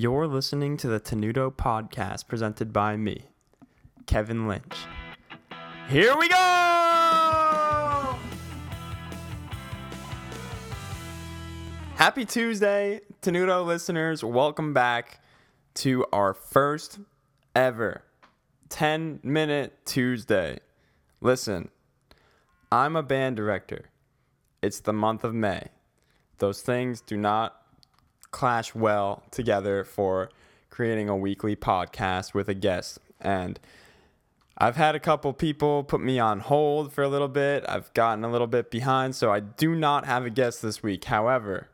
You're listening to the Tenuto podcast presented by me, Kevin Lynch. Here we go! Happy Tuesday, Tenuto listeners. Welcome back to our first ever 10 minute Tuesday. Listen, I'm a band director. It's the month of May. Those things do not clash well together for creating a weekly podcast with a guest. And I've had a couple people put me on hold for a little bit. I've gotten a little bit behind, so I do not have a guest this week. However,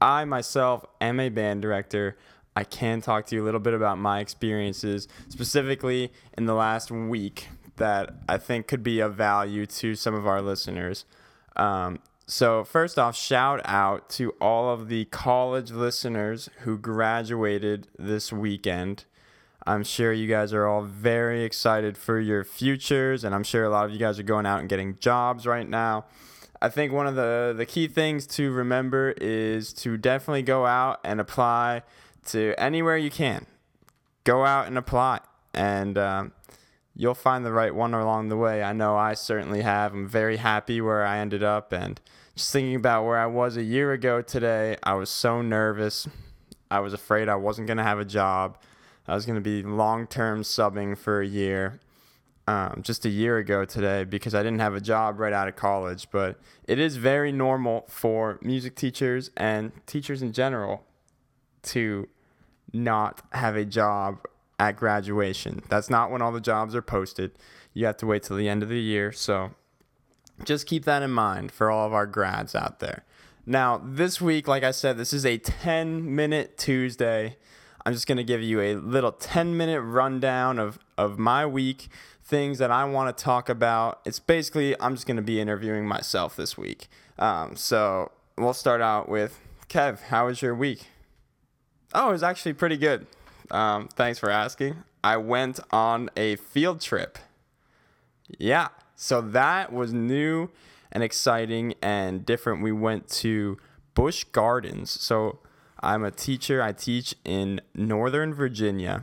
I myself am a band director. I can talk to you a little bit about my experiences, specifically in the last week, that I think could be of value to some of our listeners. Um, so, first off, shout out to all of the college listeners who graduated this weekend. I'm sure you guys are all very excited for your futures, and I'm sure a lot of you guys are going out and getting jobs right now. I think one of the, the key things to remember is to definitely go out and apply to anywhere you can. Go out and apply, and um, you'll find the right one along the way. I know I certainly have. I'm very happy where I ended up, and just thinking about where I was a year ago today, I was so nervous. I was afraid I wasn't going to have a job. I was going to be long term subbing for a year, um, just a year ago today, because I didn't have a job right out of college. But it is very normal for music teachers and teachers in general to not have a job at graduation. That's not when all the jobs are posted. You have to wait till the end of the year. So just keep that in mind for all of our grads out there. Now, this week, like I said, this is a 10 minute Tuesday. I'm just going to give you a little 10 minute rundown of, of my week, things that I want to talk about. It's basically, I'm just going to be interviewing myself this week. Um, so we'll start out with Kev, how was your week? Oh, it was actually pretty good. Um, thanks for asking. I went on a field trip. Yeah, so that was new and exciting and different. We went to Busch Gardens. So I'm a teacher, I teach in Northern Virginia.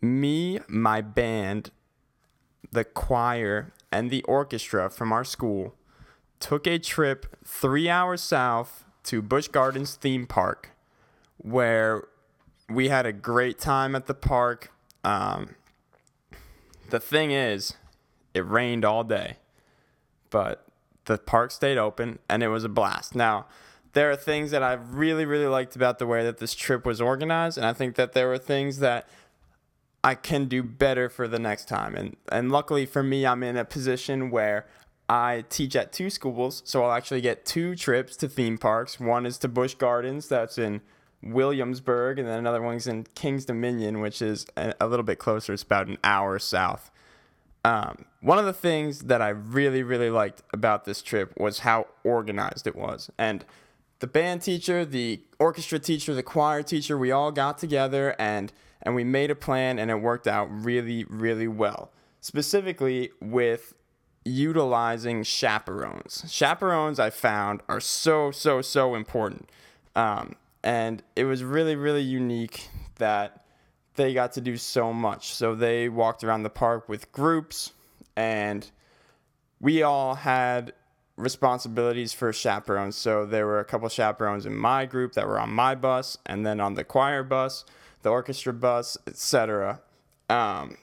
Me, my band, the choir, and the orchestra from our school took a trip three hours south to Busch Gardens theme park where we had a great time at the park. Um, the thing is, it rained all day, but the park stayed open and it was a blast. Now, there are things that I really, really liked about the way that this trip was organized, and I think that there were things that I can do better for the next time. And and luckily for me, I'm in a position where I teach at two schools, so I'll actually get two trips to theme parks. One is to Busch Gardens, that's in Williamsburg, and then another one's in Kings Dominion, which is a, a little bit closer. It's about an hour south. Um, one of the things that I really, really liked about this trip was how organized it was. And the band teacher, the orchestra teacher, the choir teacher, we all got together and and we made a plan and it worked out really, really well. Specifically with utilizing chaperones. Chaperones I found are so, so, so important. Um, and it was really, really unique that they got to do so much. So they walked around the park with groups, and we all had responsibilities for chaperones. So there were a couple chaperones in my group that were on my bus, and then on the choir bus, the orchestra bus, etc. Um,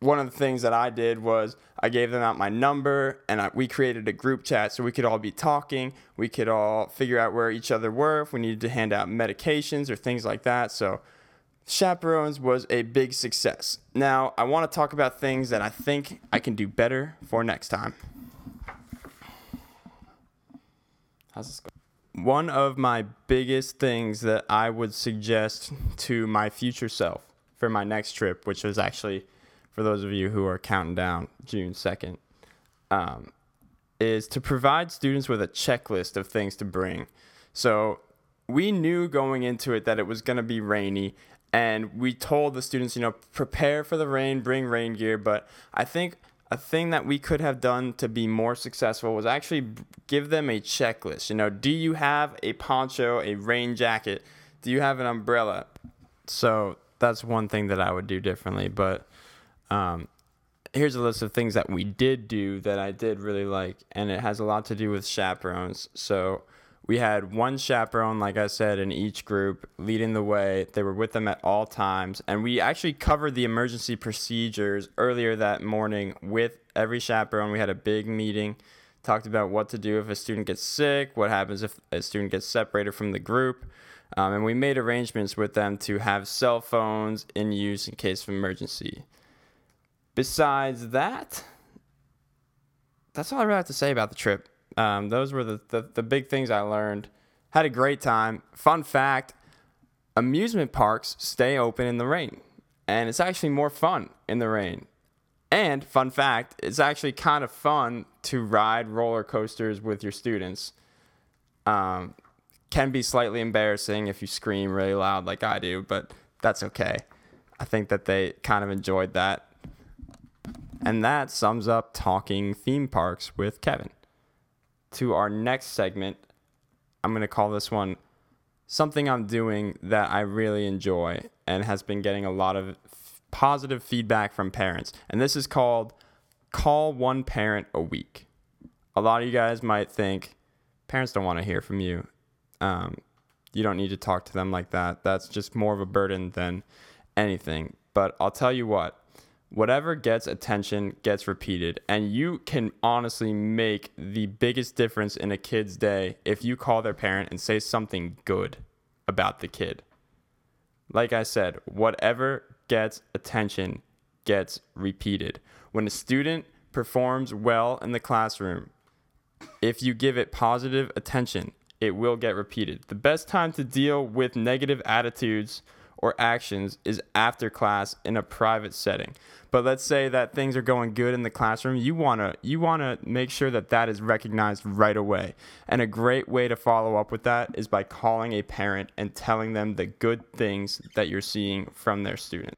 one of the things that I did was I gave them out my number and I, we created a group chat so we could all be talking. We could all figure out where each other were if we needed to hand out medications or things like that. So Chaperones was a big success. Now, I want to talk about things that I think I can do better for next time. How's this going? One of my biggest things that I would suggest to my future self for my next trip, which was actually for those of you who are counting down June 2nd, um, is to provide students with a checklist of things to bring. So we knew going into it that it was going to be rainy and we told the students, you know, prepare for the rain, bring rain gear. But I think a thing that we could have done to be more successful was actually give them a checklist. You know, do you have a poncho, a rain jacket? Do you have an umbrella? So that's one thing that I would do differently. But um, here's a list of things that we did do that I did really like, and it has a lot to do with chaperones. So we had one chaperone, like I said, in each group leading the way. They were with them at all times. And we actually covered the emergency procedures earlier that morning with every chaperone. We had a big meeting, talked about what to do if a student gets sick, what happens if a student gets separated from the group. Um, and we made arrangements with them to have cell phones in use in case of emergency. Besides that, that's all I really have to say about the trip. Um, those were the, the, the big things I learned. Had a great time. Fun fact amusement parks stay open in the rain, and it's actually more fun in the rain. And fun fact, it's actually kind of fun to ride roller coasters with your students. Um, can be slightly embarrassing if you scream really loud like I do, but that's okay. I think that they kind of enjoyed that. And that sums up talking theme parks with Kevin to our next segment. I'm going to call this one something I'm doing that I really enjoy and has been getting a lot of f- positive feedback from parents. And this is called Call One Parent a Week. A lot of you guys might think parents don't want to hear from you. Um, you don't need to talk to them like that. That's just more of a burden than anything. But I'll tell you what, whatever gets attention gets repeated. And you can honestly make the biggest difference in a kid's day if you call their parent and say something good about the kid. Like i said whatever gets attention gets repeated. When a student performs well in the classroom if you give it positive attention it will get repeated. The best time to deal with negative attitudes or actions is after class in a private setting. But let's say that things are going good in the classroom, you want to you want to make sure that that is recognized right away. And a great way to follow up with that is by calling a parent and telling them the good things that you're seeing from their student.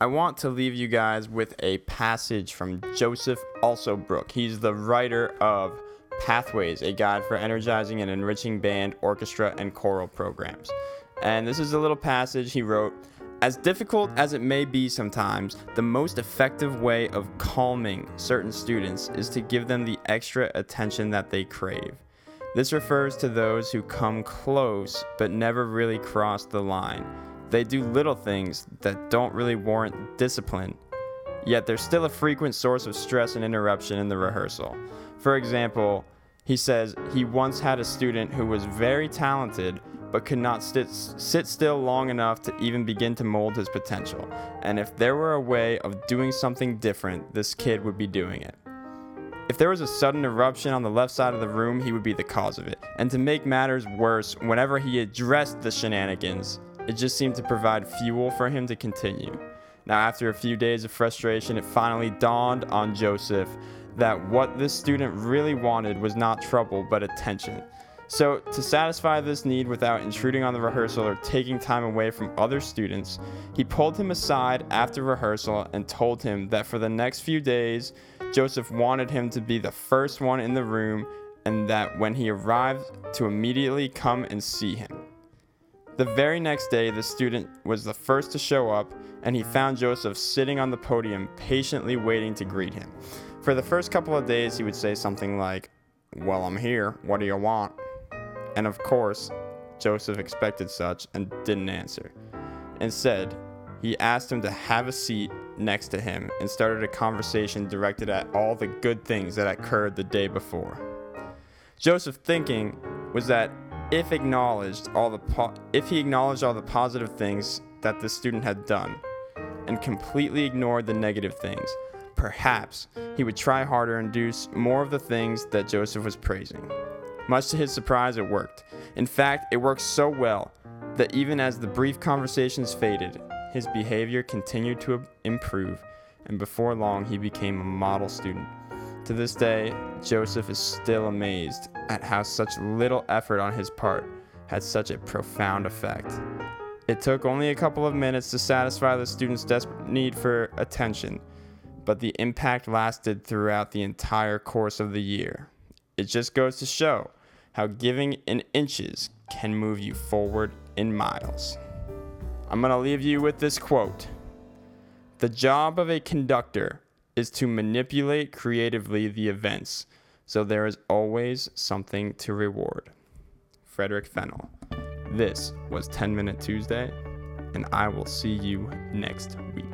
I want to leave you guys with a passage from Joseph Alsobrook. He's the writer of Pathways, a guide for energizing and enriching band, orchestra, and choral programs. And this is a little passage he wrote. As difficult as it may be sometimes, the most effective way of calming certain students is to give them the extra attention that they crave. This refers to those who come close but never really cross the line. They do little things that don't really warrant discipline, yet they're still a frequent source of stress and interruption in the rehearsal. For example, he says he once had a student who was very talented but could not sit, sit still long enough to even begin to mold his potential. And if there were a way of doing something different, this kid would be doing it. If there was a sudden eruption on the left side of the room, he would be the cause of it. And to make matters worse, whenever he addressed the shenanigans, it just seemed to provide fuel for him to continue. Now, after a few days of frustration, it finally dawned on Joseph that what this student really wanted was not trouble but attention. So, to satisfy this need without intruding on the rehearsal or taking time away from other students, he pulled him aside after rehearsal and told him that for the next few days, Joseph wanted him to be the first one in the room and that when he arrived, to immediately come and see him. The very next day, the student was the first to show up, and he found Joseph sitting on the podium, patiently waiting to greet him. For the first couple of days, he would say something like, Well, I'm here. What do you want? And of course, Joseph expected such and didn't answer. Instead, he asked him to have a seat next to him and started a conversation directed at all the good things that occurred the day before. Joseph's thinking was that if acknowledged all the po- if he acknowledged all the positive things that the student had done and completely ignored the negative things, perhaps he would try harder and do more of the things that Joseph was praising. Much to his surprise, it worked. In fact, it worked so well that even as the brief conversations faded, his behavior continued to improve, and before long, he became a model student. To this day, Joseph is still amazed at how such little effort on his part had such a profound effect. It took only a couple of minutes to satisfy the student's desperate need for attention, but the impact lasted throughout the entire course of the year. It just goes to show how giving in inches can move you forward in miles. I'm going to leave you with this quote The job of a conductor is to manipulate creatively the events, so there is always something to reward. Frederick Fennell. This was 10 Minute Tuesday, and I will see you next week.